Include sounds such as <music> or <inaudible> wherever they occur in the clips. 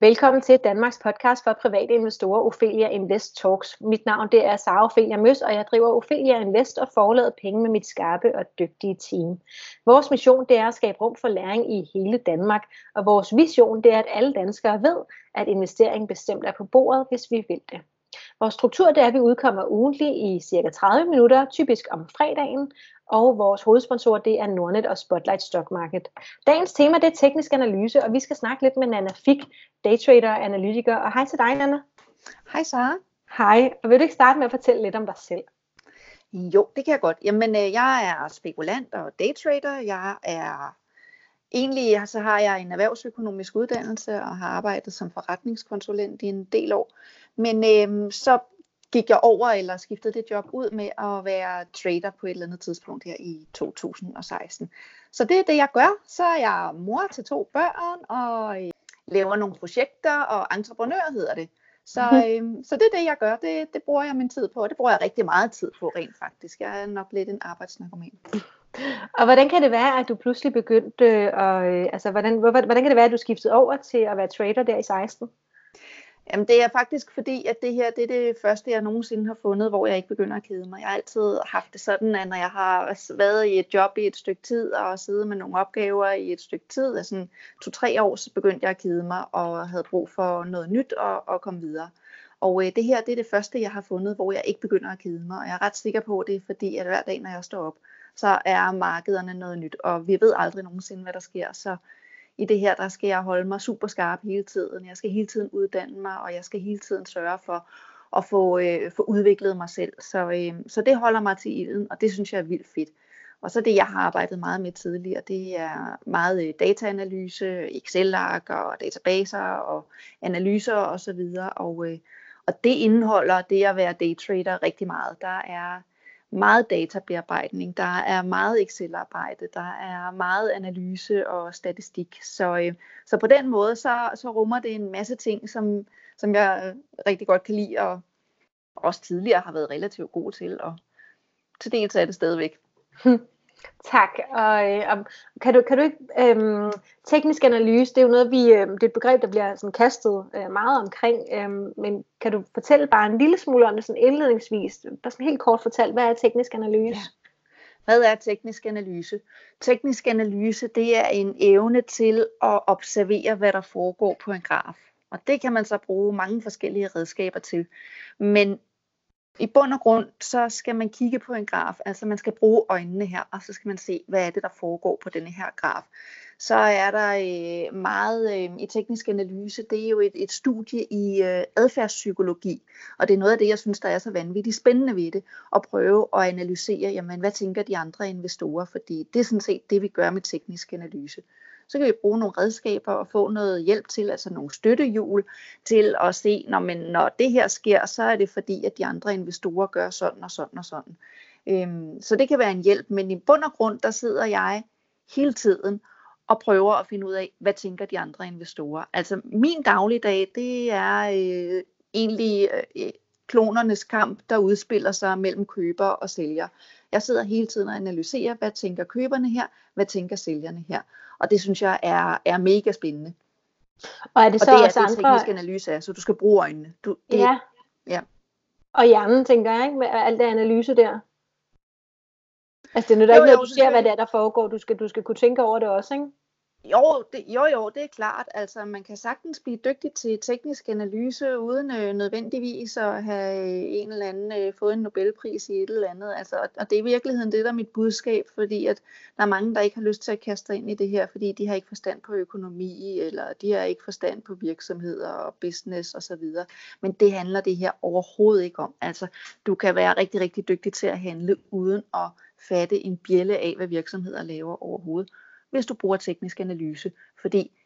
Velkommen til Danmarks podcast for private investorer, Ophelia Invest Talks. Mit navn det er Sara Ophelia Møs, og jeg driver Ophelia Invest og forlader penge med mit skarpe og dygtige team. Vores mission det er at skabe rum for læring i hele Danmark, og vores vision det er, at alle danskere ved, at investering bestemt er på bordet, hvis vi vil det. Vores struktur det er, at vi udkommer ugentlig i cirka 30 minutter, typisk om fredagen, og vores hovedsponsor det er Nordnet og Spotlight Stock Market. Dagens tema det er teknisk analyse, og vi skal snakke lidt med Nana Fik, daytrader og analytiker. Og hej til dig, Nana. Hej Sara. Hej, og vil du ikke starte med at fortælle lidt om dig selv? Jo, det kan jeg godt. Jamen, øh, jeg er spekulant og daytrader. Jeg er egentlig, så har jeg en erhvervsøkonomisk uddannelse og har arbejdet som forretningskonsulent i en del år. Men øhm, så gik jeg over eller skiftede det job ud med at være trader på et eller andet tidspunkt her i 2016. Så det er det, jeg gør. Så er jeg mor til to børn og øh, laver nogle projekter, og entreprenør hedder det. Så, øh, så det er det, jeg gør. Det, det bruger jeg min tid på, og det bruger jeg rigtig meget tid på rent faktisk. Jeg er nok lidt en arbejdsnarkoman. Og hvordan kan det være, at du pludselig begyndte, at, øh, altså hvordan, hvordan kan det være, at du skiftede over til at være trader der i 16? Jamen det er faktisk fordi, at det her det er det første, jeg nogensinde har fundet, hvor jeg ikke begynder at kede mig. Jeg har altid haft det sådan, at når jeg har været i et job i et stykke tid, og siddet med nogle opgaver i et stykke tid, altså to-tre år, så begyndte jeg at kede mig, og havde brug for noget nyt og, og komme videre. Og øh, det her, det er det første, jeg har fundet, hvor jeg ikke begynder at kede mig. Og jeg er ret sikker på, at det er fordi, at hver dag, når jeg står op, så er markederne noget nyt, og vi ved aldrig nogensinde, hvad der sker. Så i det her, der skal jeg holde mig super skarp hele tiden. Jeg skal hele tiden uddanne mig, og jeg skal hele tiden sørge for at få, øh, få udviklet mig selv. Så, øh, så det holder mig til ilden, og det synes jeg er vildt fedt. Og så det, jeg har arbejdet meget med tidligere, det er meget øh, dataanalyse, Excel-ark og databaser og analyser osv. Og, så videre. og, øh, og det indeholder det at være daytrader rigtig meget. Der er meget databearbejdning, der er meget Excel-arbejde, der er meget analyse og statistik. Så, øh, så på den måde, så, så rummer det en masse ting, som, som jeg øh, rigtig godt kan lide, og også tidligere har været relativt god til, og til dels er det stadigvæk. Hm. Tak. Og, øh, kan, du, kan du ikke, øhm, teknisk analyse, det er jo noget, vi, øh, det er et begreb, der bliver sådan kastet øh, meget omkring, øhm, men kan du fortælle bare en lille smule om det sådan indledningsvis, bare sådan helt kort fortalt, hvad er teknisk analyse? Ja. Hvad er teknisk analyse? Teknisk analyse, det er en evne til at observere, hvad der foregår på en graf. Og det kan man så bruge mange forskellige redskaber til. Men i bund og grund, så skal man kigge på en graf, altså man skal bruge øjnene her, og så skal man se, hvad er det, der foregår på denne her graf. Så er der øh, meget øh, i teknisk analyse, det er jo et, et studie i øh, adfærdspsykologi, og det er noget af det, jeg synes, der er så vanvittigt spændende ved det, at prøve at analysere, jamen hvad tænker de andre investorer, fordi det er sådan set det, vi gør med teknisk analyse så kan vi bruge nogle redskaber og få noget hjælp til, altså nogle støttehjul til at se, når, men når det her sker, så er det fordi, at de andre investorer gør sådan og sådan og sådan. Øhm, så det kan være en hjælp, men i bund og grund, der sidder jeg hele tiden og prøver at finde ud af, hvad tænker de andre investorer. Altså min dagligdag, det er øh, egentlig øh, klonernes kamp, der udspiller sig mellem køber og sælger. Jeg sidder hele tiden og analyserer, hvad tænker køberne her, hvad tænker sælgerne her. Og det synes jeg er, er mega spændende. Og er det så og det også er det, andre... teknisk analyse er, så du skal bruge øjnene. Du, det, ja. ja. Og hjernen, tænker jeg, ikke? Med alt det analyse der. Altså, det er jo, ikke noget, du ser, hvad det er, der foregår. Du skal, du skal kunne tænke over det også, ikke? Jo, det, jo, jo, det er klart. Altså, man kan sagtens blive dygtig til teknisk analyse, uden øh, nødvendigvis at have øh, en eller anden øh, fået en Nobelpris i et eller andet. Altså, og, og det er i virkeligheden det, der er mit budskab, fordi at der er mange, der ikke har lyst til at kaste ind i det her, fordi de har ikke forstand på økonomi, eller de har ikke forstand på virksomheder og business osv. Men det handler det her overhovedet ikke om. Altså, du kan være rigtig, rigtig dygtig til at handle, uden at fatte en bjælle af, hvad virksomheder laver overhovedet hvis du bruger teknisk analyse, fordi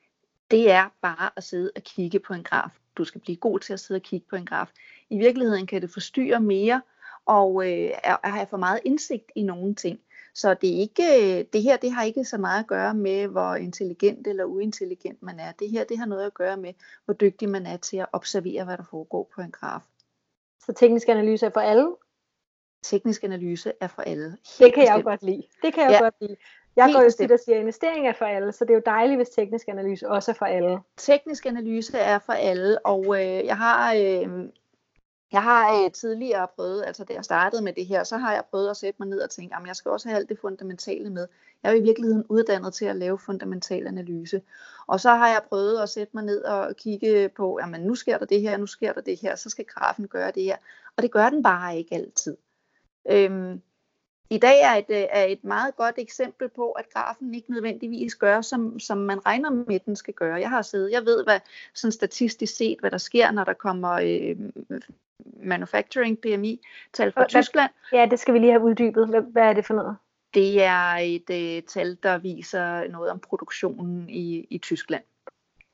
det er bare at sidde og kigge på en graf. Du skal blive god til at sidde og kigge på en graf. I virkeligheden kan det forstyrre mere og øh, have for meget indsigt i nogle ting. Så det, er ikke, det her det har ikke så meget at gøre med, hvor intelligent eller uintelligent man er. Det her det har noget at gøre med, hvor dygtig man er til at observere, hvad der foregår på en graf. Så teknisk analyse er for alle? Teknisk analyse er for alle. Helt det kan jeg jo godt lide. Det kan jeg ja. godt lide. Jeg går jo til at sige, at investering er for alle, så det er jo dejligt, hvis teknisk analyse også er for alle. Teknisk analyse er for alle, og øh, jeg har øh, jeg har øh, tidligere prøvet, altså da jeg startede med det her, så har jeg prøvet at sætte mig ned og tænke, at jeg skal også have alt det fundamentale med. Jeg er i virkeligheden uddannet til at lave fundamental analyse. Og så har jeg prøvet at sætte mig ned og kigge på, at nu sker der det her, nu sker der det her, så skal grafen gøre det her. Og det gør den bare ikke altid. Øhm, i dag er et, øh, er et meget godt eksempel på, at grafen ikke nødvendigvis gør, som, som man regner med, den skal gøre. Jeg har siddet, jeg ved hvad, sådan statistisk set, hvad der sker, når der kommer øh, manufacturing PMI tal fra hvad, Tyskland. Ja, det skal vi lige have uddybet. Hvad, hvad er det for noget? Det er et øh, tal, der viser noget om produktionen i, i Tyskland.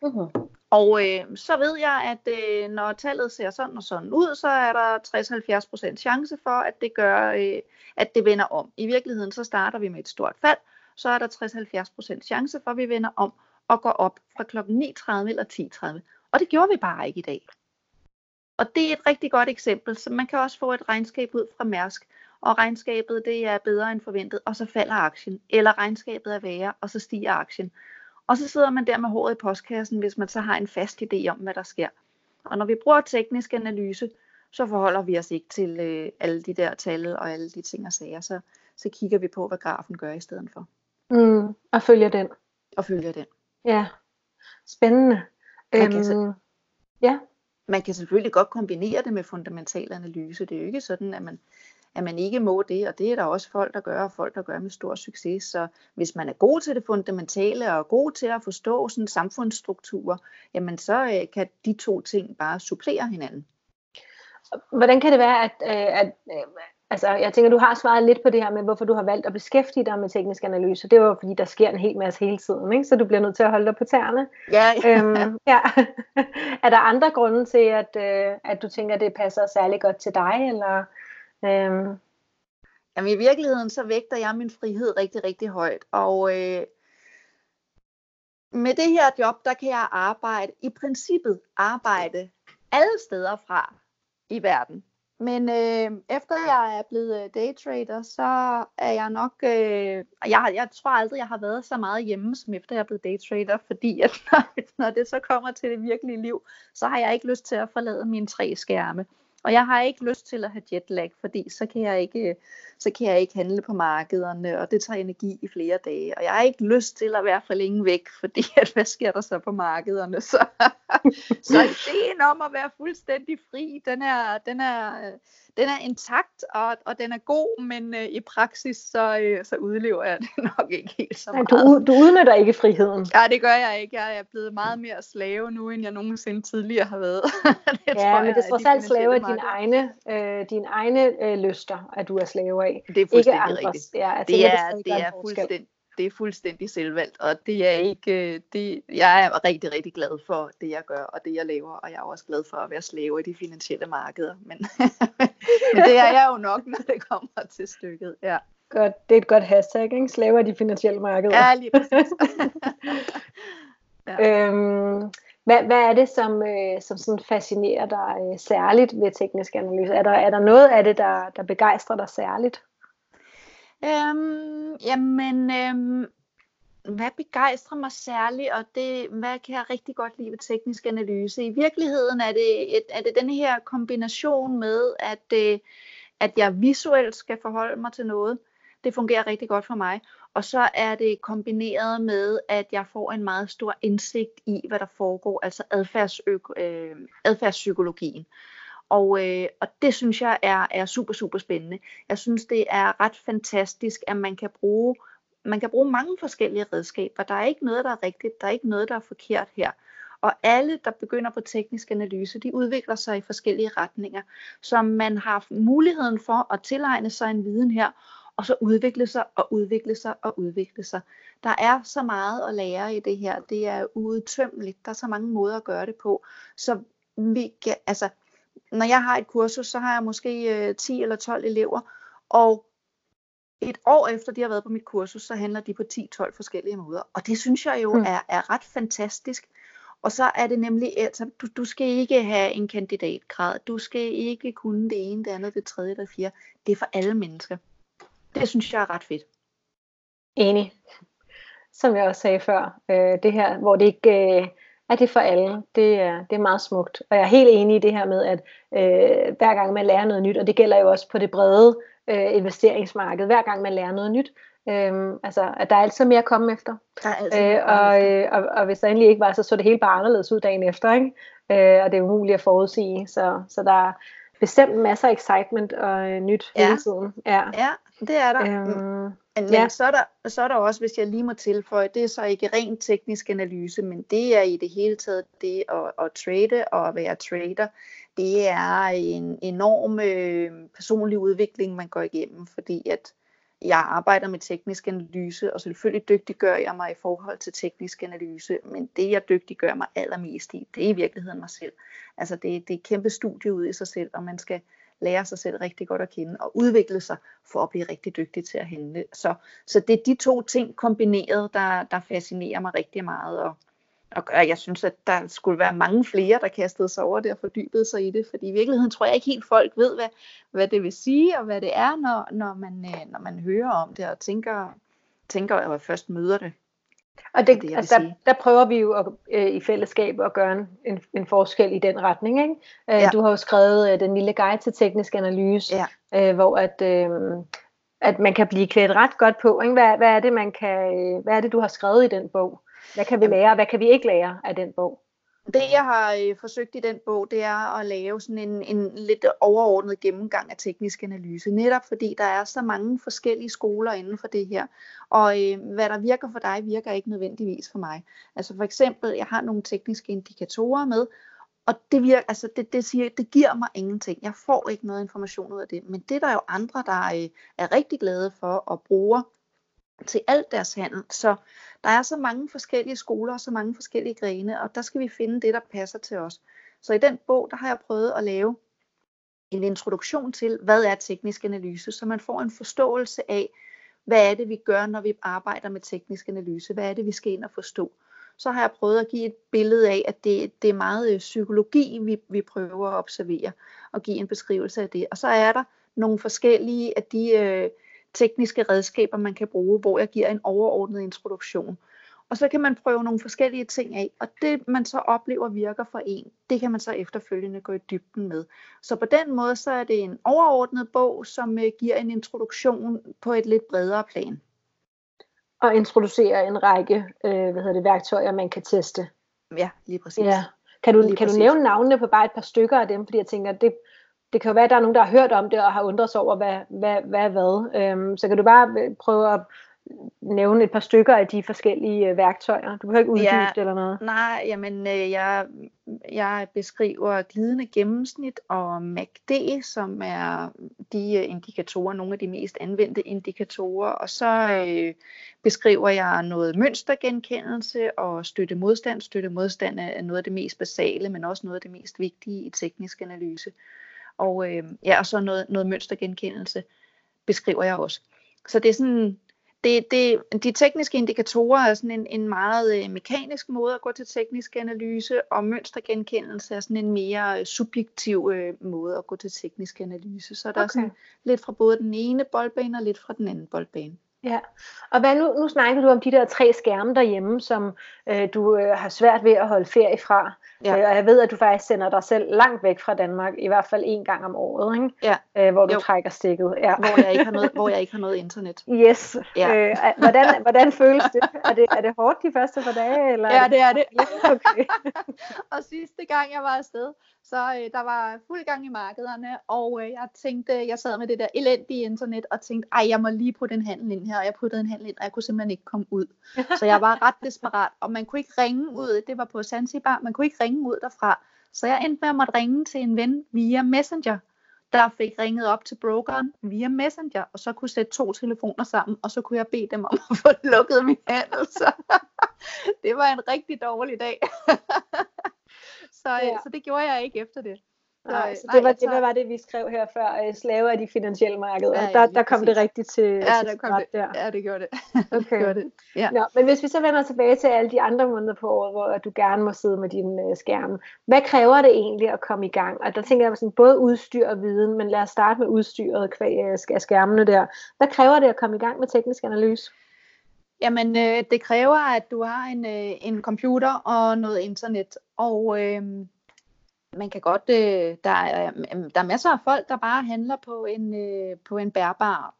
Uh-huh. Og øh, så ved jeg, at øh, når tallet ser sådan og sådan ud, så er der 60-70% chance for, at det gør, øh, at det vender om. I virkeligheden så starter vi med et stort fald, så er der 60-70% chance for, at vi vender om og går op fra kl. 9.30 eller 10.30. Og det gjorde vi bare ikke i dag. Og det er et rigtig godt eksempel, så man kan også få et regnskab ud fra Mærsk, og regnskabet det er bedre end forventet, og så falder aktien, eller regnskabet er værre, og så stiger aktien. Og så sidder man der med håret i postkassen, hvis man så har en fast idé om, hvad der sker. Og når vi bruger teknisk analyse, så forholder vi os ikke til øh, alle de der tal og alle de ting og sager, så, så kigger vi på, hvad grafen gør i stedet for. Mm, og følger den. Og følger den. Ja, spændende. Man kan, øhm, ja. man kan selvfølgelig godt kombinere det med fundamental analyse. Det er jo ikke sådan, at man at man ikke må det, og det er der også folk, der gør, og folk, der gør med stor succes. Så hvis man er god til det fundamentale, og god til at forstå sådan samfundsstrukturer, jamen så øh, kan de to ting bare supplere hinanden. Hvordan kan det være, at, øh, at øh, altså, jeg tænker, du har svaret lidt på det her med, hvorfor du har valgt at beskæftige dig med teknisk analyse. Det var fordi, der sker en hel masse hele tiden, ikke? så du bliver nødt til at holde dig på tæerne. Ja. øhm, ja. <laughs> er der andre grunde til, at, at du tænker, at det passer særlig godt til dig, eller Øhm. Jamen i virkeligheden så vægter jeg min frihed rigtig, rigtig højt. Og øh, med det her job, der kan jeg arbejde, i princippet arbejde alle steder fra i verden. Men øh, efter jeg er blevet øh, daytrader, så er jeg nok, øh, jeg, jeg tror aldrig, jeg har været så meget hjemme, som efter jeg er blevet daytrader, fordi at <laughs> når, når det så kommer til det virkelige liv, så har jeg ikke lyst til at forlade mine tre skærme. Og jeg har ikke lyst til at have jetlag, fordi så kan jeg ikke, øh, så kan jeg ikke handle på markederne, og det tager energi i flere dage. Og jeg har ikke lyst til at være for længe væk, <laughs> fordi at, hvad sker der så på markederne? Så, <laughs> så ideen om at være fuldstændig fri, den er, den er, øh, den er intakt, og, og den er god, men øh, i praksis, så, øh, så udlever jeg <laughs> det nok ikke helt så meget. Du, du udnytter ikke friheden? Ja, det gør jeg ikke. Jeg er blevet meget mere slave nu, end jeg nogensinde tidligere har været. <laughs> det ja, tror men det er trods alt slave af dine egne, øh, dine egne øh, lyster, at du er slave af. Det er fuldstændig ikke andres. rigtigt. Ja, jeg det, er, det, det er fuldstændig det er fuldstændig selvvalgt, og det er ikke, øh, det, jeg er rigtig, rigtig glad for det, jeg gør, og det, jeg laver, og jeg er også glad for at være slave i de finansielle markeder, men, <laughs> men det er jeg jo nok, når det kommer til stykket, ja. Godt, det er et godt hashtag, ikke? Slave af de finansielle markeder. Ja, lige præcis. <laughs> ja. øhm, hvad, hvad er det, som, øh, som sådan fascinerer dig øh, særligt ved teknisk analyse? Er der, er der noget af det, der, der begejstrer dig særligt? Øhm, jamen, øhm, hvad begejstrer mig særligt, og det, hvad kan jeg rigtig godt lide ved teknisk analyse? I virkeligheden er det, et, er det den her kombination med, at, øh, at jeg visuelt skal forholde mig til noget. Det fungerer rigtig godt for mig. Og så er det kombineret med, at jeg får en meget stor indsigt i, hvad der foregår, altså adfærdsø- øh, adfærdspsykologien. Og, øh, og det synes jeg er, er super, super spændende. Jeg synes, det er ret fantastisk, at man kan bruge man kan bruge mange forskellige redskaber. Der er ikke noget, der er rigtigt. Der er ikke noget, der er forkert her. Og alle, der begynder på teknisk analyse, de udvikler sig i forskellige retninger. Så man har muligheden for at tilegne sig en viden her, og så udvikle sig og udvikle sig og udvikle sig. Der er så meget at lære i det her. Det er udtømmeligt. Der er så mange måder at gøre det på. Så vi kan, altså, når jeg har et kursus, så har jeg måske øh, 10 eller 12 elever, og et år efter de har været på mit kursus, så handler de på 10-12 forskellige måder. Og det synes jeg jo mm. er, er ret fantastisk. Og så er det nemlig, altså, du, du skal ikke have en kandidatgrad, du skal ikke kunne det ene, det andet, det tredje, det fjerde. Det er for alle mennesker. Det synes jeg er ret fedt. Enig. Som jeg også sagde før, øh, det her, hvor det ikke øh, er det for alle, det er, det er meget smukt. Og jeg er helt enig i det her med, at øh, hver gang man lærer noget nyt, og det gælder jo også på det brede øh, investeringsmarked, hver gang man lærer noget nyt, øh, altså, at der er altid mere at komme efter. Der er altid øh, og, øh, og, og hvis der endelig ikke var, så så det hele bare anderledes ud dagen efter, ikke? Øh, og det er umuligt at forudsige, så, så der er bestemt masser af excitement og øh, nyt ja. hele tiden. Ja. ja, det er der. Øhm, men ja. så, er der, så er der også, hvis jeg lige må tilføje, det er så ikke rent teknisk analyse, men det er i det hele taget det at, at trade og at være trader. Det er en enorm øh, personlig udvikling, man går igennem, fordi at jeg arbejder med teknisk analyse, og selvfølgelig dygtiggør jeg mig i forhold til teknisk analyse, men det jeg dygtiggør mig allermest i, det er i virkeligheden mig selv. Altså det, det er et kæmpe studie ud i sig selv, og man skal lære sig selv rigtig godt at kende og udvikle sig for at blive rigtig dygtig til at handle. Så, så det er de to ting kombineret, der, der fascinerer mig rigtig meget, og, og jeg synes, at der skulle være mange flere, der kastede sig over det og fordybede sig i det, fordi i virkeligheden tror jeg ikke helt folk ved, hvad, hvad det vil sige, og hvad det er, når, når, man, øh, når man hører om det og tænker, tænker at først møder det. Og det, det altså, der, der prøver vi jo at, øh, i fællesskab at gøre en, en forskel i den retning. Ikke? Øh, ja. Du har jo skrevet øh, den lille guide til teknisk analyse, ja. øh, hvor at, øh, at man kan blive klædt ret godt på. Ikke? Hvad, hvad, er det, man kan, øh, hvad er det, du har skrevet i den bog? Hvad kan vi lære, og hvad kan vi ikke lære af den bog? Det jeg har øh, forsøgt i den bog, det er at lave sådan en, en lidt overordnet gennemgang af teknisk analyse. Netop fordi der er så mange forskellige skoler inden for det her. Og øh, hvad der virker for dig, virker ikke nødvendigvis for mig. Altså for eksempel, jeg har nogle tekniske indikatorer med, og det, virker, altså det, det, siger, det giver mig ingenting. Jeg får ikke noget information ud af det. Men det er der jo andre, der er, er rigtig glade for at bruge til alt deres handel. Så der er så mange forskellige skoler og så mange forskellige grene, og der skal vi finde det, der passer til os. Så i den bog, der har jeg prøvet at lave en introduktion til, hvad er teknisk analyse, så man får en forståelse af, hvad er det, vi gør, når vi arbejder med teknisk analyse, hvad er det, vi skal ind og forstå. Så har jeg prøvet at give et billede af, at det, det er meget øh, psykologi, vi, vi prøver at observere, og give en beskrivelse af det. Og så er der nogle forskellige af de øh, tekniske redskaber, man kan bruge, hvor jeg giver en overordnet introduktion. Og så kan man prøve nogle forskellige ting af, og det man så oplever virker for en, det kan man så efterfølgende gå i dybden med. Så på den måde så er det en overordnet bog, som øh, giver en introduktion på et lidt bredere plan. Og introducere en række øh, hvad hedder det, værktøjer, man kan teste. Ja, lige præcis. Ja. Kan du, kan du nævne navnene på bare et par stykker af dem, fordi jeg tænker, det, det kan jo være, at der er nogen, der har hørt om det og har undret sig over, hvad hvad, hvad, hvad. Øhm, så kan du bare prøve at nævne et par stykker af de forskellige øh, værktøjer. Du behøver ikke uddybe ja, eller noget. Nej, jamen øh, jeg, jeg beskriver glidende gennemsnit og MACD, som er de øh, indikatorer, nogle af de mest anvendte indikatorer. Og så øh, beskriver jeg noget mønstergenkendelse og støtte modstand. Støtte modstand er noget af det mest basale, men også noget af det mest vigtige i teknisk analyse. Og, øh, ja, og så noget, noget mønstergenkendelse beskriver jeg også. Så det er sådan, det, det, de tekniske indikatorer er sådan en, en meget øh, mekanisk måde at gå til teknisk analyse, og mønstergenkendelse er sådan en mere øh, subjektiv øh, måde at gå til teknisk analyse. Så der okay. er sådan lidt fra både den ene boldbane og lidt fra den anden boldbane. Ja, og hvad nu, nu snakker du om de der tre skærme derhjemme, som øh, du øh, har svært ved at holde ferie fra. Ja. Øh, og jeg ved, at du faktisk sender dig selv langt væk fra Danmark, i hvert fald en gang om året, ikke? Ja. Øh, hvor du jo. trækker stikket. Ja. Hvor, jeg ikke har noget, hvor jeg ikke har noget internet. <laughs> Yes. Ja. Øh, hvordan, hvordan føles det? Er, det? er det hårdt de første par dage? Eller ja, det er det. <laughs> okay. <laughs> og sidste gang jeg var afsted, så øh, der var fuld gang i markederne, og øh, jeg tænkte, jeg sad med det der elendige internet, og tænkte, ej, jeg må lige putte en handel ind her, og jeg puttede en handel ind, og jeg kunne simpelthen ikke komme ud. Så jeg var ret desperat, og man kunne ikke ringe ud, det var på Zanzibar, man kunne ikke ringe ud derfra. Så jeg endte med at måtte ringe til en ven via Messenger, der fik ringet op til brokeren via Messenger, og så kunne sætte to telefoner sammen, og så kunne jeg bede dem om at få lukket min handel. Så <laughs> det var en rigtig dårlig dag så, ja. så det gjorde jeg ikke efter det. Nej, så det var, det, hvad var det, vi skrev her før? Øh, slave af de finansielle markeder. Ja, der, der kom det rigtigt til, ja, til der kom det. Der. Ja, det gjorde det. <laughs> Okay. det, gjorde det. Ja. Nå, men hvis vi så vender tilbage til alle de andre måneder på året, hvor du gerne må sidde med din uh, skærm. Hvad kræver det egentlig at komme i gang? Og der tænker jeg sådan, både udstyr og viden, men lad os starte med udstyret af skærmene der. Hvad kræver det at komme i gang med teknisk analyse? Jamen, øh, det kræver, at du har en, øh, en computer og noget internet. Og øh, man kan godt, øh, der, er, der er masser af folk, der bare handler på en, øh, på en bærbar.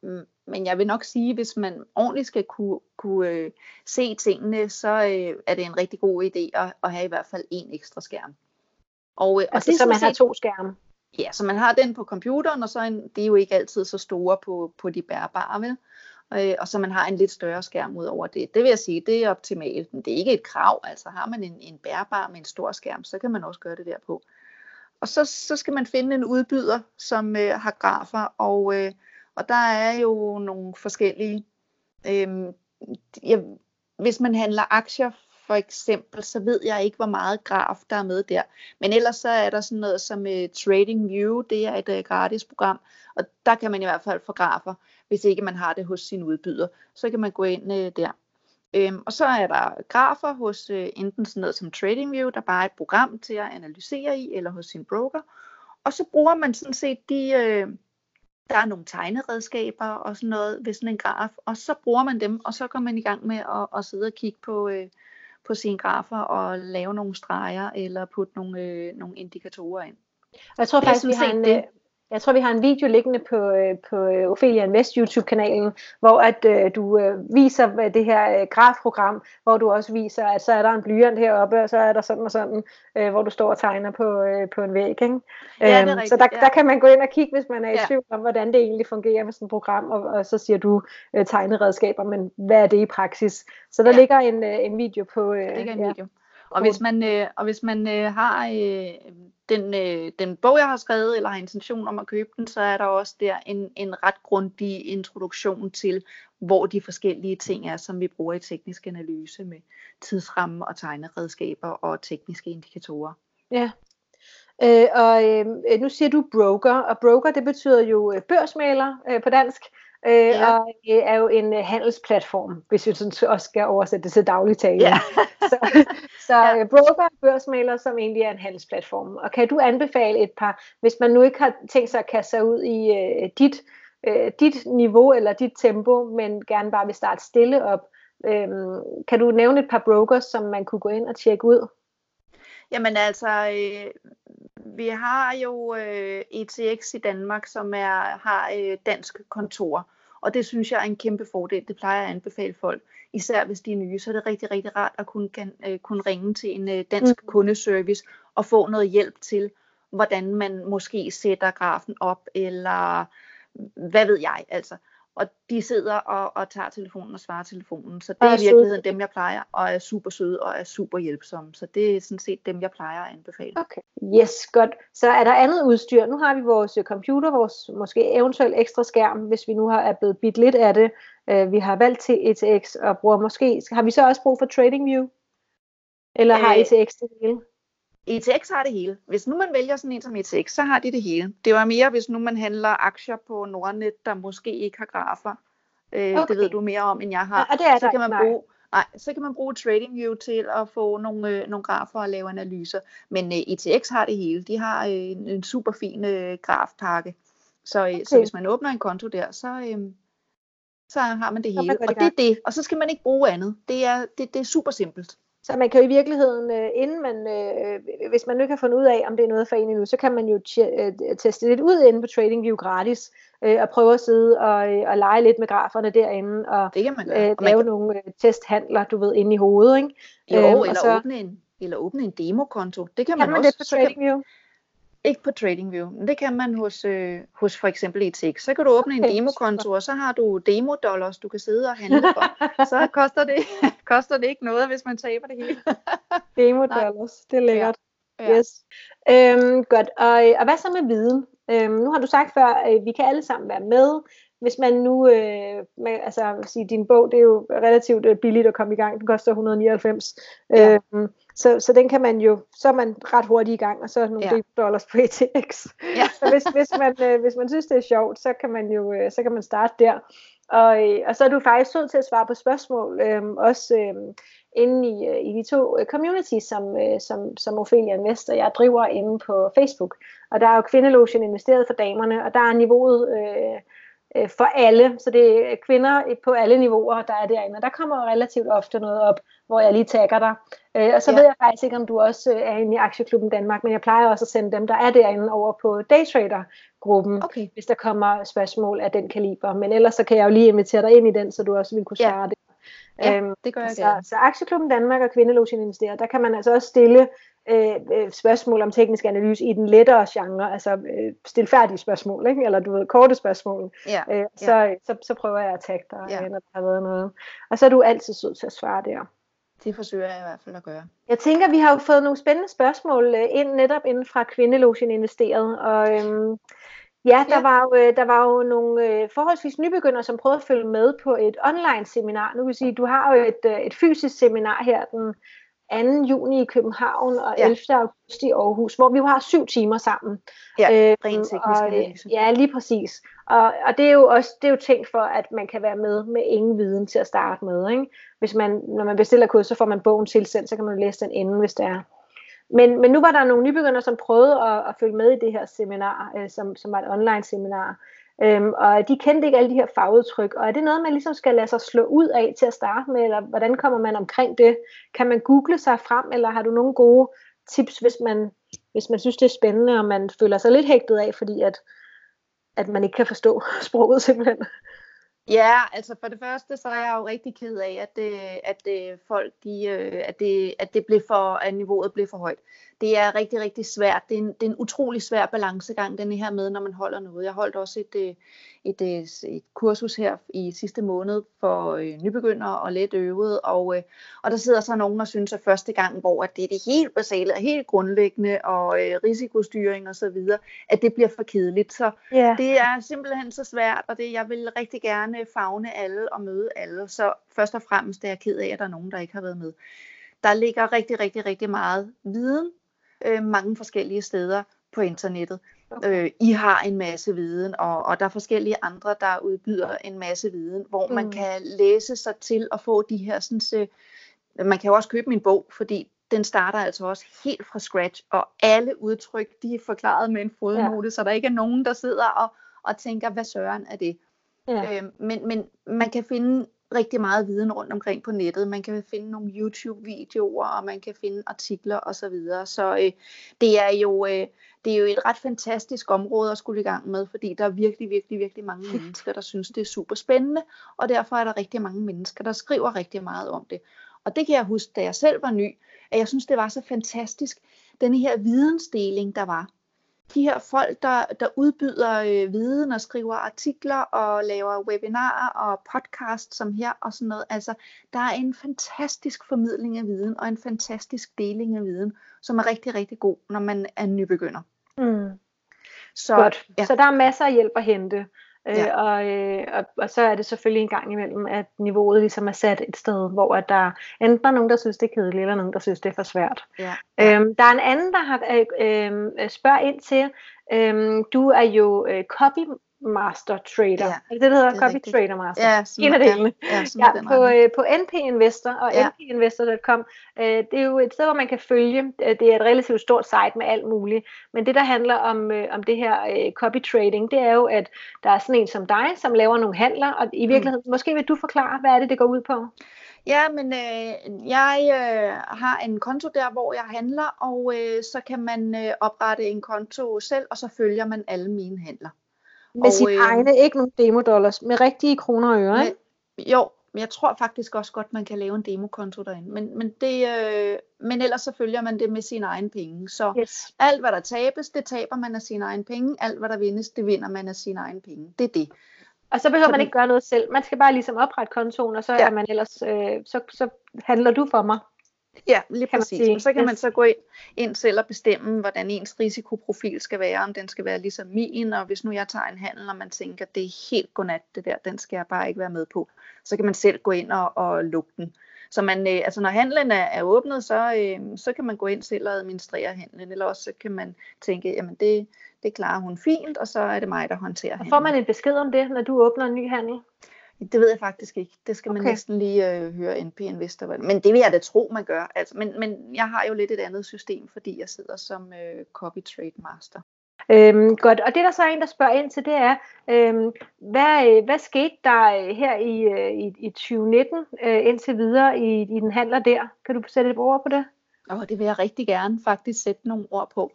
Men jeg vil nok sige, hvis man ordentligt skal kunne, kunne øh, se tingene, så øh, er det en rigtig god idé at, at have i hvert fald en ekstra skærm. Og, øh, altså, og det, så man set, har to skærme? Ja, så man har den på computeren, og så en, det er jo ikke altid så store på, på de bærbare, vel? Øh, og så man har en lidt større skærm ud over det. Det vil jeg sige, det er optimalt, men det er ikke et krav. Altså har man en, en bærbar med en stor skærm, så kan man også gøre det derpå. Og så, så skal man finde en udbyder, som øh, har grafer, og, øh, og der er jo nogle forskellige. Øh, ja, hvis man handler aktier for eksempel, så ved jeg ikke, hvor meget graf der er med der. Men ellers så er der sådan noget som uh, Trading View, det er et øh, uh, gratis program, og der kan man i hvert fald få grafer, hvis ikke man har det hos sin udbyder. Så kan man gå ind uh, der. Øhm, og så er der grafer hos uh, enten sådan noget som TradingView, der bare er et program til at analysere i, eller hos sin broker. Og så bruger man sådan set de, uh, der er nogle tegneredskaber og sådan noget ved sådan en graf, og så bruger man dem, og så går man i gang med at, at sidde og kigge på, uh, på sine grafer og lave nogle streger eller putte nogle, øh, nogle indikatorer ind. Og jeg tror faktisk, vi har en, det. Jeg tror, vi har en video liggende på, øh, på øh, Ophelia Invest YouTube-kanalen, hvor at øh, du øh, viser det her øh, grafprogram, hvor du også viser, at så er der en blyant heroppe, og så er der sådan og sådan, øh, hvor du står og tegner på, øh, på en væg. Ikke? Ja, det er øhm, rigtigt, så der, ja. der kan man gå ind og kigge, hvis man er i ja. tvivl om, hvordan det egentlig fungerer med sådan et program, og, og så siger du øh, tegneredskaber, men hvad er det i praksis? Så der ja. ligger en, øh, en video på... Øh, der ligger en ja. video. Og hvis man, øh, og hvis man øh, har øh, den, øh, den bog, jeg har skrevet, eller har intention om at købe den, så er der også der en, en ret grundig introduktion til, hvor de forskellige ting er, som vi bruger i teknisk analyse med tidsramme og tegneredskaber og tekniske indikatorer. Ja, øh, og øh, nu siger du broker, og broker det betyder jo øh, børsmaler øh, på dansk. Øh, ja. Og det er jo en uh, handelsplatform, hvis vi sådan også skal oversætte det til dagligtale. Ja. <laughs> så så ja. Uh, broker børsmaler, som egentlig er en handelsplatform. Og kan du anbefale et par, hvis man nu ikke har tænkt sig at kaste sig ud i uh, dit, uh, dit niveau eller dit tempo, men gerne bare vil starte stille op, um, kan du nævne et par brokers, som man kunne gå ind og tjekke ud? Jamen altså, øh, vi har jo øh, ETX i Danmark, som er, har øh, dansk kontor, og det synes jeg er en kæmpe fordel. Det plejer jeg at anbefale folk, især hvis de er nye, så er det rigtig, rigtig rart at kunne, kan, øh, kunne ringe til en øh, dansk mm. kundeservice og få noget hjælp til, hvordan man måske sætter grafen op, eller hvad ved jeg, altså og de sidder og, og tager telefonen og svarer telefonen. Så det er i virkeligheden dem, jeg plejer, og er super søde og er super hjælpsomme. Så det er sådan set dem, jeg plejer at anbefale. Okay. Yes, godt. Så er der andet udstyr. Nu har vi vores computer, vores måske eventuelt ekstra skærm, hvis vi nu har er blevet bidt lidt af det. Uh, vi har valgt til ETX og bruger måske, har vi så også brug for TradingView? Eller har ETX det hele? ETX har det hele. Hvis nu man vælger sådan en som ETX, så har de det hele. Det var mere, hvis nu man handler aktier på Nordnet, der måske ikke har grafer. Øh, okay. Det ved du mere om, end jeg har. Ja, det er så kan man nej. bruge Nej, så kan man bruge TradingView til at få nogle, øh, nogle grafer og lave analyser. Men øh, ETX har det hele. De har øh, en, en super fin øh, grafpakke. Så, øh, okay. så hvis man åbner en konto der, så, øh, så har man det hele. Og det er det. Og så skal man ikke bruge andet. Det er, det, det er super simpelt. Så man kan jo i virkeligheden, øh, inden man, øh, hvis man nu ikke har fundet ud af, om det er noget for en endnu, så kan man jo øh, teste lidt ud inde på TradingView gratis, og prøve at sidde og, og lege lidt med graferne derinde, og, det kan man gøre. og lave man kan... nogle testhandler, du ved, inde i hovedet. Ikke? Jo, øhm, eller, så... åbne en, eller åbne en demokonto. Det kan, kan man, man også. Det på TradingView? Ikke på TradingView, men det kan man hos, øh, hos for eksempel ETX. Så kan du åbne en <laughs> demokonto, og så har du demo-dollars, du kan sidde og handle for. <laughs> så koster det, <laughs> koster det ikke noget, hvis man taber det hele. demo-dollars, det er lækkert. Ja. Ja. Yes. Øhm, godt, og, og hvad så med viden? Øhm, nu har du sagt før, at vi kan alle sammen være med. Hvis man nu, øh, med, altså sige, din bog, det er jo relativt øh, billigt at komme i gang. Den koster 199. Ja. Øhm, så, så den kan man jo, så er man ret hurtigt i gang, og så er nogle ja. dollars på ETX. Ja. <laughs> så hvis, hvis, man, øh, hvis man synes, det er sjovt, så kan man jo øh, så kan man starte der. Og, øh, og så er du faktisk sød til at svare på spørgsmål, øh, også øh, inde i, øh, i de to øh, communities, som, øh, som, som Ophelia Invest og jeg driver inde på Facebook. Og der er jo Kvindelotion investeret for damerne, og der er niveauet... Øh, øh, for alle, så det er kvinder på alle niveauer, der er derinde. Og der kommer relativt ofte noget op, hvor jeg lige tagger dig. Øh, og så ja. ved jeg faktisk ikke, om du også øh, er inde i Aktieklubben Danmark, men jeg plejer også at sende dem, der er derinde over på Daytrader-gruppen, okay. hvis der kommer spørgsmål af den kaliber. Men ellers så kan jeg jo lige invitere dig ind i den, så du også vil kunne svare ja. det. Ja, øhm, det gør jeg så, gerne. Så Aktieklubben Danmark og Kvindelogen investerer, der kan man altså også stille øh, øh, spørgsmål om teknisk analyse i den lettere genre, altså øh, stilfærdige spørgsmål, ikke? eller du ved, korte spørgsmål. Ja, øh, så, ja. så, så prøver jeg at tagge dig, Ja. når der har været noget. Og så er du altid sød til at svare der. Det forsøger jeg i hvert fald at gøre. Jeg tænker, vi har jo fået nogle spændende spørgsmål øh, ind netop inden fra Kvindelogen Investeret, og øhm, ja, der, Ja. Var jo, øh, der var jo nogle øh, forholdsvis nybegyndere, som prøvede at følge med på et online seminar. Nu vil sige, du har jo et, øh, et fysisk seminar her den 2. juni i København og Ja. 11. august i Aarhus, hvor vi jo har syv timer sammen. Ja, Øhm, ren teknisk og, analyse. Ja, lige præcis. Og, og det er jo også det er jo tænkt for, at man kan være med med ingen viden til at starte med. Ikke? Hvis man, når man bestiller kurs, så får man bogen tilsendt, så kan man læse den inden, hvis det er. Men, men nu var der nogle nybegyndere, som prøvede at, at følge med i det her seminar, øh, som, som var et online seminar. Øhm, og de kendte ikke alle de her fagudtryk. Og er det noget, man ligesom skal lade sig slå ud af til at starte med, eller hvordan kommer man omkring det? Kan man google sig frem, eller har du nogle gode tips, hvis man, hvis man synes, det er spændende, og man føler sig lidt hægtet af, fordi at, at man ikke kan forstå <laughs> sproget simpelthen? Ja, altså for det første, så er jeg jo rigtig ked af, at, det, at det folk, de, øh, at, det, at det blev for, at niveauet blev for højt. Det er rigtig, rigtig svært. Det er, en, det er en utrolig svær balancegang, den her med, når man holder noget. Jeg holdt også et, et, et, et kursus her i sidste måned for øh, nybegyndere og let øvede, og, øh, og der sidder så nogen, der synes, at første gang, hvor at det er det helt basale og helt grundlæggende, og øh, risikostyring og så videre, at det bliver for kedeligt. Så Ja. det er simpelthen så svært, og det, jeg vil rigtig gerne fagne alle og møde alle. Så først og fremmest er jeg ked af, at der er nogen, der ikke har været med. Der ligger rigtig, rigtig, rigtig meget viden øh, mange forskellige steder på internettet. Øh, I har en masse viden, og, og der er forskellige andre, der udbyder en masse viden, hvor mm. man kan læse sig til at få de her sådan, øh, man kan jo også købe min bog, fordi den starter altså også helt fra scratch, og alle udtryk, de er forklaret med en fodnote, ja. så der ikke er nogen, der sidder og, og tænker, hvad søren er det? Ja. Øh, men, men man kan finde rigtig meget viden rundt omkring på nettet. Man kan finde nogle YouTube-videoer, og man kan finde artikler osv. Så, videre. så øh, det, er jo, øh, det er jo et ret fantastisk område at skulle i gang med, fordi der er virkelig, virkelig, virkelig mange mennesker, der synes, det er super spændende, og derfor er der rigtig mange mennesker, der skriver rigtig meget om det. Og det kan jeg huske, da jeg selv var ny, at jeg synes, det var så fantastisk, den her vidensdeling, der var de her folk, der, der udbyder øh, viden og skriver artikler og laver webinarer og podcast som her og sådan noget. Altså, der er en fantastisk formidling af viden og en fantastisk deling af viden, som er rigtig, rigtig god, når man er nybegynder. Mm. Så, Godt. Ja, Så der er masser af hjælp at hente. Øh, Ja. og, øh, og, og så er det selvfølgelig en gang imellem, at niveauet ligesom er sat et sted, hvor at der enten er nogen, der synes, det er kedeligt, eller nogen, der synes, det er for svært. ja, Øhm, der er en anden, der har øh, øh, spørger ind til, øhm, du er jo øh, copy master trader. Ja, det det, der hedder? det Copy rigtigt. trader master. ja, sådan, En af ja, delene. ja, Ja, den på, øh, på NP Investor og Ja. npinvestor.com. Øh, det er jo et sted, hvor man kan følge. øh, Det er et relativt stort site med alt muligt. Men det, der handler om, øh, om det her øh, copy trading, det er jo, at der er sådan en som dig, som laver nogle handler. Og i virkeligheden, mm. måske vil du forklare, hvad er det, det går ud på? Ja, men øh, jeg øh, har en konto der, hvor jeg handler, og øh, så kan man øh, oprette en konto selv, og så følger man alle mine handler. Med sine øh, egne, ikke nogle demodollars, med rigtige kroner og øre, ikke? Jo, men jeg tror faktisk også godt, man kan lave en demokonto derinde. Men, men, det, øh, men ellers så følger man det med sine egne penge. Så Yes. alt, hvad der tabes, det taber man af sine egne penge. Alt, hvad der vindes, det vinder man af sine egne penge. Det er det. Og så behøver man Fordi- ikke gøre noget selv. Man skal bare ligesom oprette kontoen, og så Ja. er man ellers, øh, så, så handler du for mig. Ja, lige Kan præcis. sige. Og så kan man så gå ind, ind selv og bestemme, hvordan ens risikoprofil skal være, om den skal være ligesom min, og hvis nu jeg tager en handel, og man tænker, det er helt godnat det der, den skal jeg bare ikke være med på, så kan man selv gå ind og, og lukke den. Så man, øh, altså når handlen er, er åbnet, så, øh, så kan man gå ind selv og administrere handlen, eller også så kan man tænke, jamen det, det klarer hun fint, og så er det mig, der håndterer Og handlen. får man en besked om det, når du åbner en ny handel? Det ved jeg faktisk ikke. Det skal man Okay. næsten lige øh, høre NP Investor. Men det vil jeg da tro, man gør. Altså, men, men jeg har jo lidt et andet system, fordi jeg sidder som øh, copy trade master. Øhm, godt, og det der så er en, der spørger ind til, det er, øhm, hvad, øh, hvad skete der øh, her i, øh, i, i 2019 øh, indtil videre i, i den handler der? Kan du sætte et ord på det? Og det vil jeg rigtig gerne faktisk sætte nogle ord på.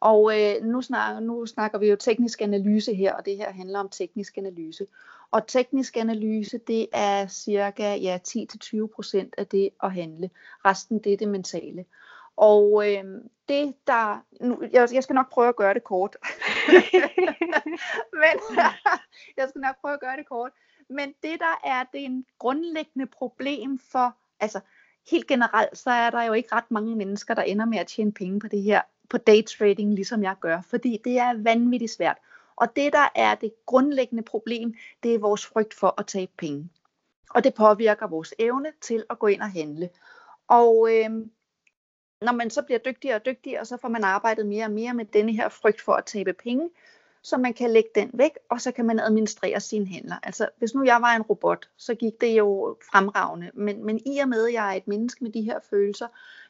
Og øh, nu, snakker, nu snakker vi jo teknisk analyse her, og det her handler om teknisk analyse. Og teknisk analyse, det er cirka ja, 10-20% af det at handle. Resten, det er det mentale. Og øh, det der, nu, jeg, jeg skal nok prøve at gøre det kort. <laughs> Men <laughs> jeg skal nok prøve at gøre det kort. Men det der er det en grundlæggende problem for, altså helt generelt, så er der jo ikke ret mange mennesker, der ender med at tjene penge på det her, på daytrading, ligesom jeg gør, fordi det er vanvittigt svært. Og det, der er det grundlæggende problem, det er vores frygt for at tabe penge. Og det påvirker vores evne til at gå ind og handle. Og øh, når man så bliver dygtigere og dygtigere, så får man arbejdet mere og mere med denne her frygt for at tabe penge, så man kan lægge den væk, og så kan man administrere sine handler. Altså, hvis nu jeg var en robot, så gik det jo fremragende, men, men i og med, at jeg er et menneske med de her følelser,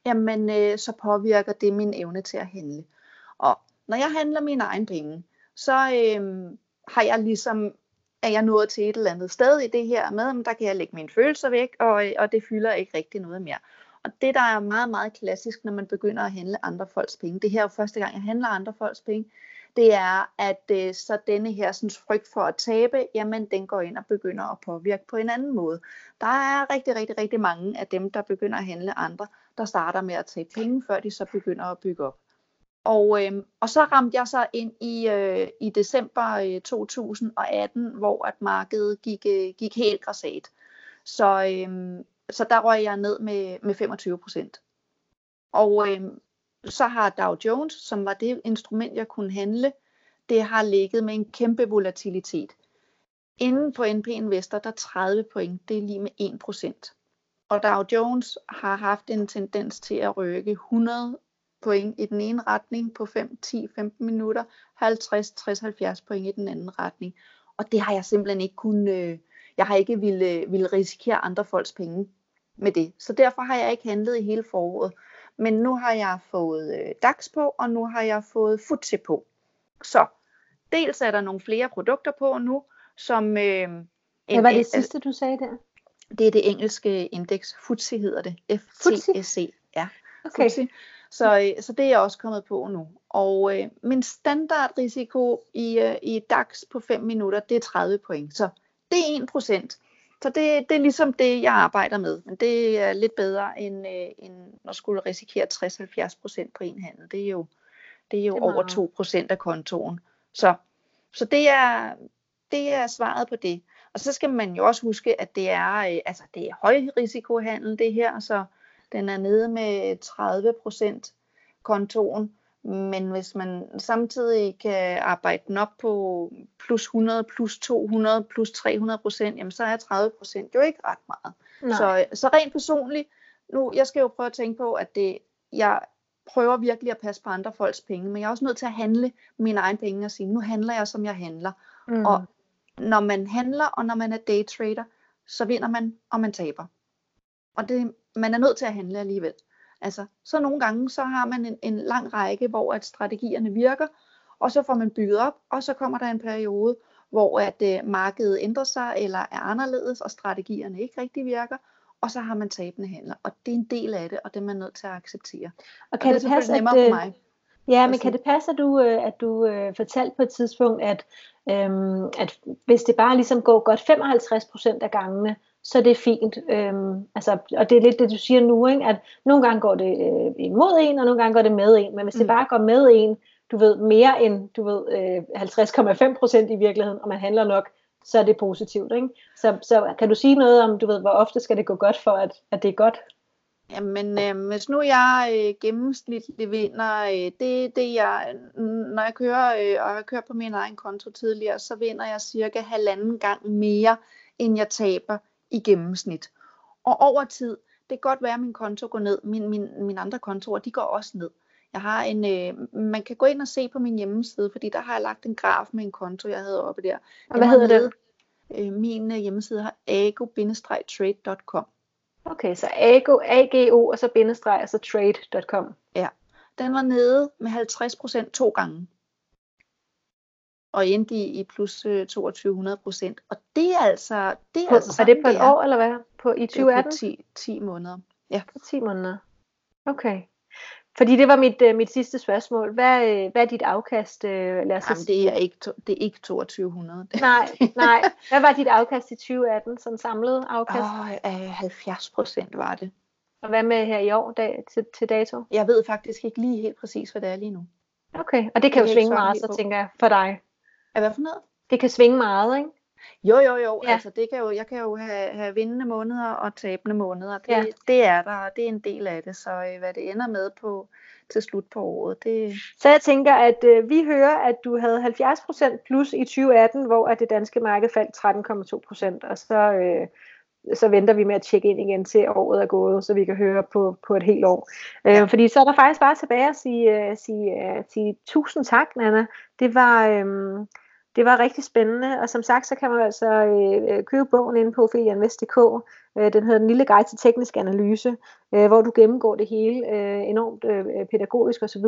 jamen, øh, så påvirker det min evne til at handle. Og når jeg handler mine egne penge, så øh, har jeg ligesom, er jeg nået til et eller andet sted i det her med, der kan jeg lægge mine følelser væk, og, og det fylder ikke rigtig noget mere. Og det, der er meget, meget klassisk, når man begynder at handle andre folks penge, det her er jo første gang, jeg handler andre folks penge, det er, at øh, så denne her sådan, frygt for at tabe, jamen den går ind og begynder at påvirke på en anden måde. Der er rigtig, rigtig, rigtig mange af dem, der begynder at handle andre, der starter med at tage penge, før de så begynder at bygge op. Og, øh, og så ramte jeg så ind i, øh, i december øh, 2018, hvor at markedet gik, øh, gik helt græsat. Så, øh, så der røg jeg ned med, med 25 procent. Og øh, så har Dow Jones, som var det instrument, jeg kunne handle, det har ligget med en kæmpe volatilitet. Inden på NP Investor, der 30 point, det er lige med 1%. Og Dow Jones har haft en tendens til at rykke 100 point i den ene retning på 5, 10, 15 minutter, 50, 60, 70 point i den anden retning. Og det har jeg simpelthen ikke kunnet, øh, jeg har ikke ville, ville risikere andre folks penge med det. Så derfor har jeg ikke handlet i hele foråret. Men nu har jeg fået øh, DAX på, og nu har jeg fået FTSE på. Så dels er der nogle flere produkter på nu, som... Øh, Hvad var det sidste, du sagde der? Det er det engelske indeks. FTSE hedder det. FTSE. Ja, okay. FTSE. Så, øh, så det er jeg også kommet på nu. Og øh, min standardrisiko i, øh, i DAX på 5 minutter, det er 30 point. Så det er 1 procent. Så det, det er ligesom det, jeg arbejder med. Men det er lidt bedre, end, øh, end at skulle risikere 60-70 procent på en handel. Det er jo, det er jo det er over 2 procent af kontoen. Så, så det, er, det er svaret på det. Og så skal man jo også huske, at det er, øh, altså det er høj risikohandel det her, så den er nede med 30 procent kontoen. Men hvis man samtidig kan arbejde den op på plus 100, plus 200, plus 300 procent, jamen så er 30 procent jo ikke ret meget. Så, så rent personligt, nu, jeg skal jo prøve at tænke på, at det, jeg prøver virkelig at passe på andre folks penge, men jeg er også nødt til at handle mine egne penge og sige, nu handler jeg, som jeg handler. Mm. Og når man handler, og når man er daytrader, så vinder man, og man taber. Og det, man er nødt til at handle alligevel. Altså, så nogle gange, så har man en, en lang række, hvor at strategierne virker, og så får man bygget op, og så kommer der en periode, hvor at øh, markedet ændrer sig, eller er anderledes, og strategierne ikke rigtig virker, og så har man tabende handler. Og det er en del af det, og det er man nødt til at acceptere. Og kan og det, det passe, at, for mig. Ja, men kan det passe, at du, øh, at du øh, fortalte på et tidspunkt, at, øhm, at hvis det bare ligesom går godt 55% af gangene, så det er fint. Øhm, altså, og det er lidt det, du siger nu, ikke? at nogle gange går det øh, imod en, og nogle gange går det med en. Men hvis mm. det bare går med en, du ved, mere end du ved, øh, 50,5 procent i virkeligheden, og man handler nok, så er det positivt. Ikke? Så, så kan du sige noget om, du ved, hvor ofte skal det gå godt for, at, at det er godt? Jamen, øh, hvis nu jeg øh, gennemsnitligt vinder, øh, det, det jeg, når jeg kører, øh, og jeg kører på min egen konto tidligere, så vinder jeg cirka halvanden gang mere, end jeg taber i gennemsnit. Og over tid, det kan godt være, at min konto går ned, min, min, mine andre kontorer, de går også ned. Jeg har en, øh, man kan gå ind og se på min hjemmeside, fordi der har jeg lagt en graf med en konto, jeg havde oppe der. Og hvad hedder det? Øh, min øh, hjemmeside har ago-trade.com. Okay, så ago, AGO og så bindestreg og så trade.com. Ja, den var nede med 50% to gange. Og endte i, i plus 2200 procent. Og det er altså... Det er, på, altså sådan, er det på et år, eller hvad? På, I 2018? Det er på 10, 10 måneder. Ja. På 10 måneder. Okay. Fordi det var mit, uh, mit sidste spørgsmål. Hvad, uh, hvad er dit afkast? Uh, lad os Jamen, det er ikke, det er ikke 2200. nej, nej. Hvad var dit afkast i 2018, sådan samlet afkast? Oh, 70 procent var det. Og hvad med her i år dag, til, til dato? Jeg ved faktisk ikke lige helt præcis, hvad det er lige nu. Okay, og det kan det jo svinge meget, så tænker jeg, for dig. Er hvad for noget? Det kan svinge meget, ikke? Jo, jo, jo. Ja. Altså, det kan jo, jeg kan jo have, have vindende måneder og tabende måneder. Det, ja. det er der, det er en del af det. Så øh, hvad det ender med på til slut på året, det... Så jeg tænker, at øh, vi hører, at du havde 70% plus i 2018, hvor at det danske marked faldt 13,2%, og så, øh, så venter vi med at tjekke ind igen til året er gået, så vi kan høre på, på et helt år. Øh. Øh, fordi så er der faktisk bare tilbage at sige, uh, sige, uh, sige tusind tak, Nana. Det var... Øh, det var rigtig spændende, og som sagt, så kan man altså øh, købe bogen inde på ophelianvest.dk. Øh, den hedder Den lille guide til teknisk analyse, øh, hvor du gennemgår det hele øh, enormt øh, pædagogisk osv.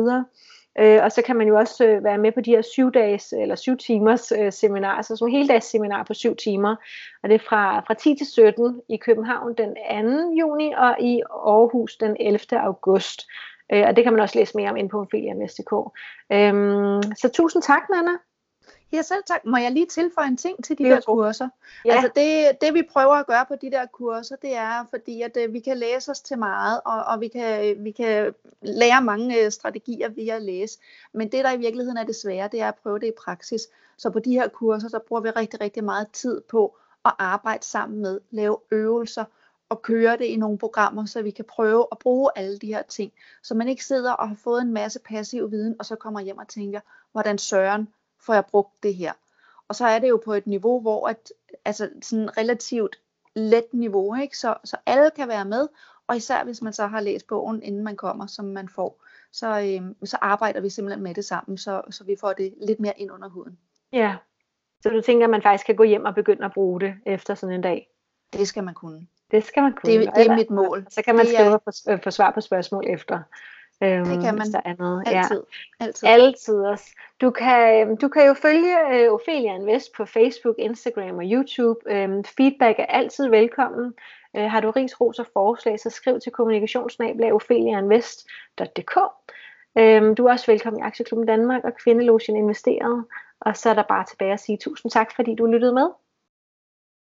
Øh, og så kan man jo også øh, være med på de her syv dages eller syv timers øh, seminar, altså sådan en heldags seminar på syv timer. Og det er fra, fra 10 til 17 i København den 2. juni og i Aarhus den 11. august. Øh, og det kan man også læse mere om inde på ophelianvest.dk. Øh, så tusind tak, Nana. Ja, selv tak. Må jeg lige tilføje en ting til de der kurser? Ja. Altså det, det vi prøver at gøre på de der kurser, det er fordi, at uh, vi kan læse os til meget, og, og vi, kan, vi kan lære mange uh, strategier via at læse. Men det, der i virkeligheden er det svære, det er at prøve det i praksis. Så på de her kurser, så bruger vi rigtig, rigtig meget tid på at arbejde sammen med, lave øvelser, og køre det i nogle programmer, så vi kan prøve at bruge alle de her ting. Så man ikke sidder og har fået en masse passiv viden, og så kommer hjem og tænker, hvordan søren får jeg brugt det her. Og så er det jo på et niveau, hvor at, altså sådan relativt let niveau, ikke? Så, så alle kan være med, og især hvis man så har læst bogen, inden man kommer, som man får, så, øh, så arbejder vi simpelthen med det sammen, så, så vi får det lidt mere ind under huden. Ja, så du tænker, at man faktisk kan gå hjem og begynde at bruge det efter sådan en dag? Det skal man kunne. Det skal man kunne. Det, det er mit mål. Så kan man skrive og få, få svar på spørgsmål efter. Øhm, det kan man. Der er noget. Altid. Ja. Altid. Altid også. Du kan, du kan jo følge uh, Ophelia Invest på Facebook, Instagram og YouTube. Um, feedback er altid velkommen. Uh, har du ris, ros og forslag, så skriv til kommunikationsnablag opheliainvest.dk. Um, du er også velkommen i Aktieklubben Danmark og Kvindelogen Investeret. Og så er der bare tilbage at sige tusind tak, fordi du lyttede med.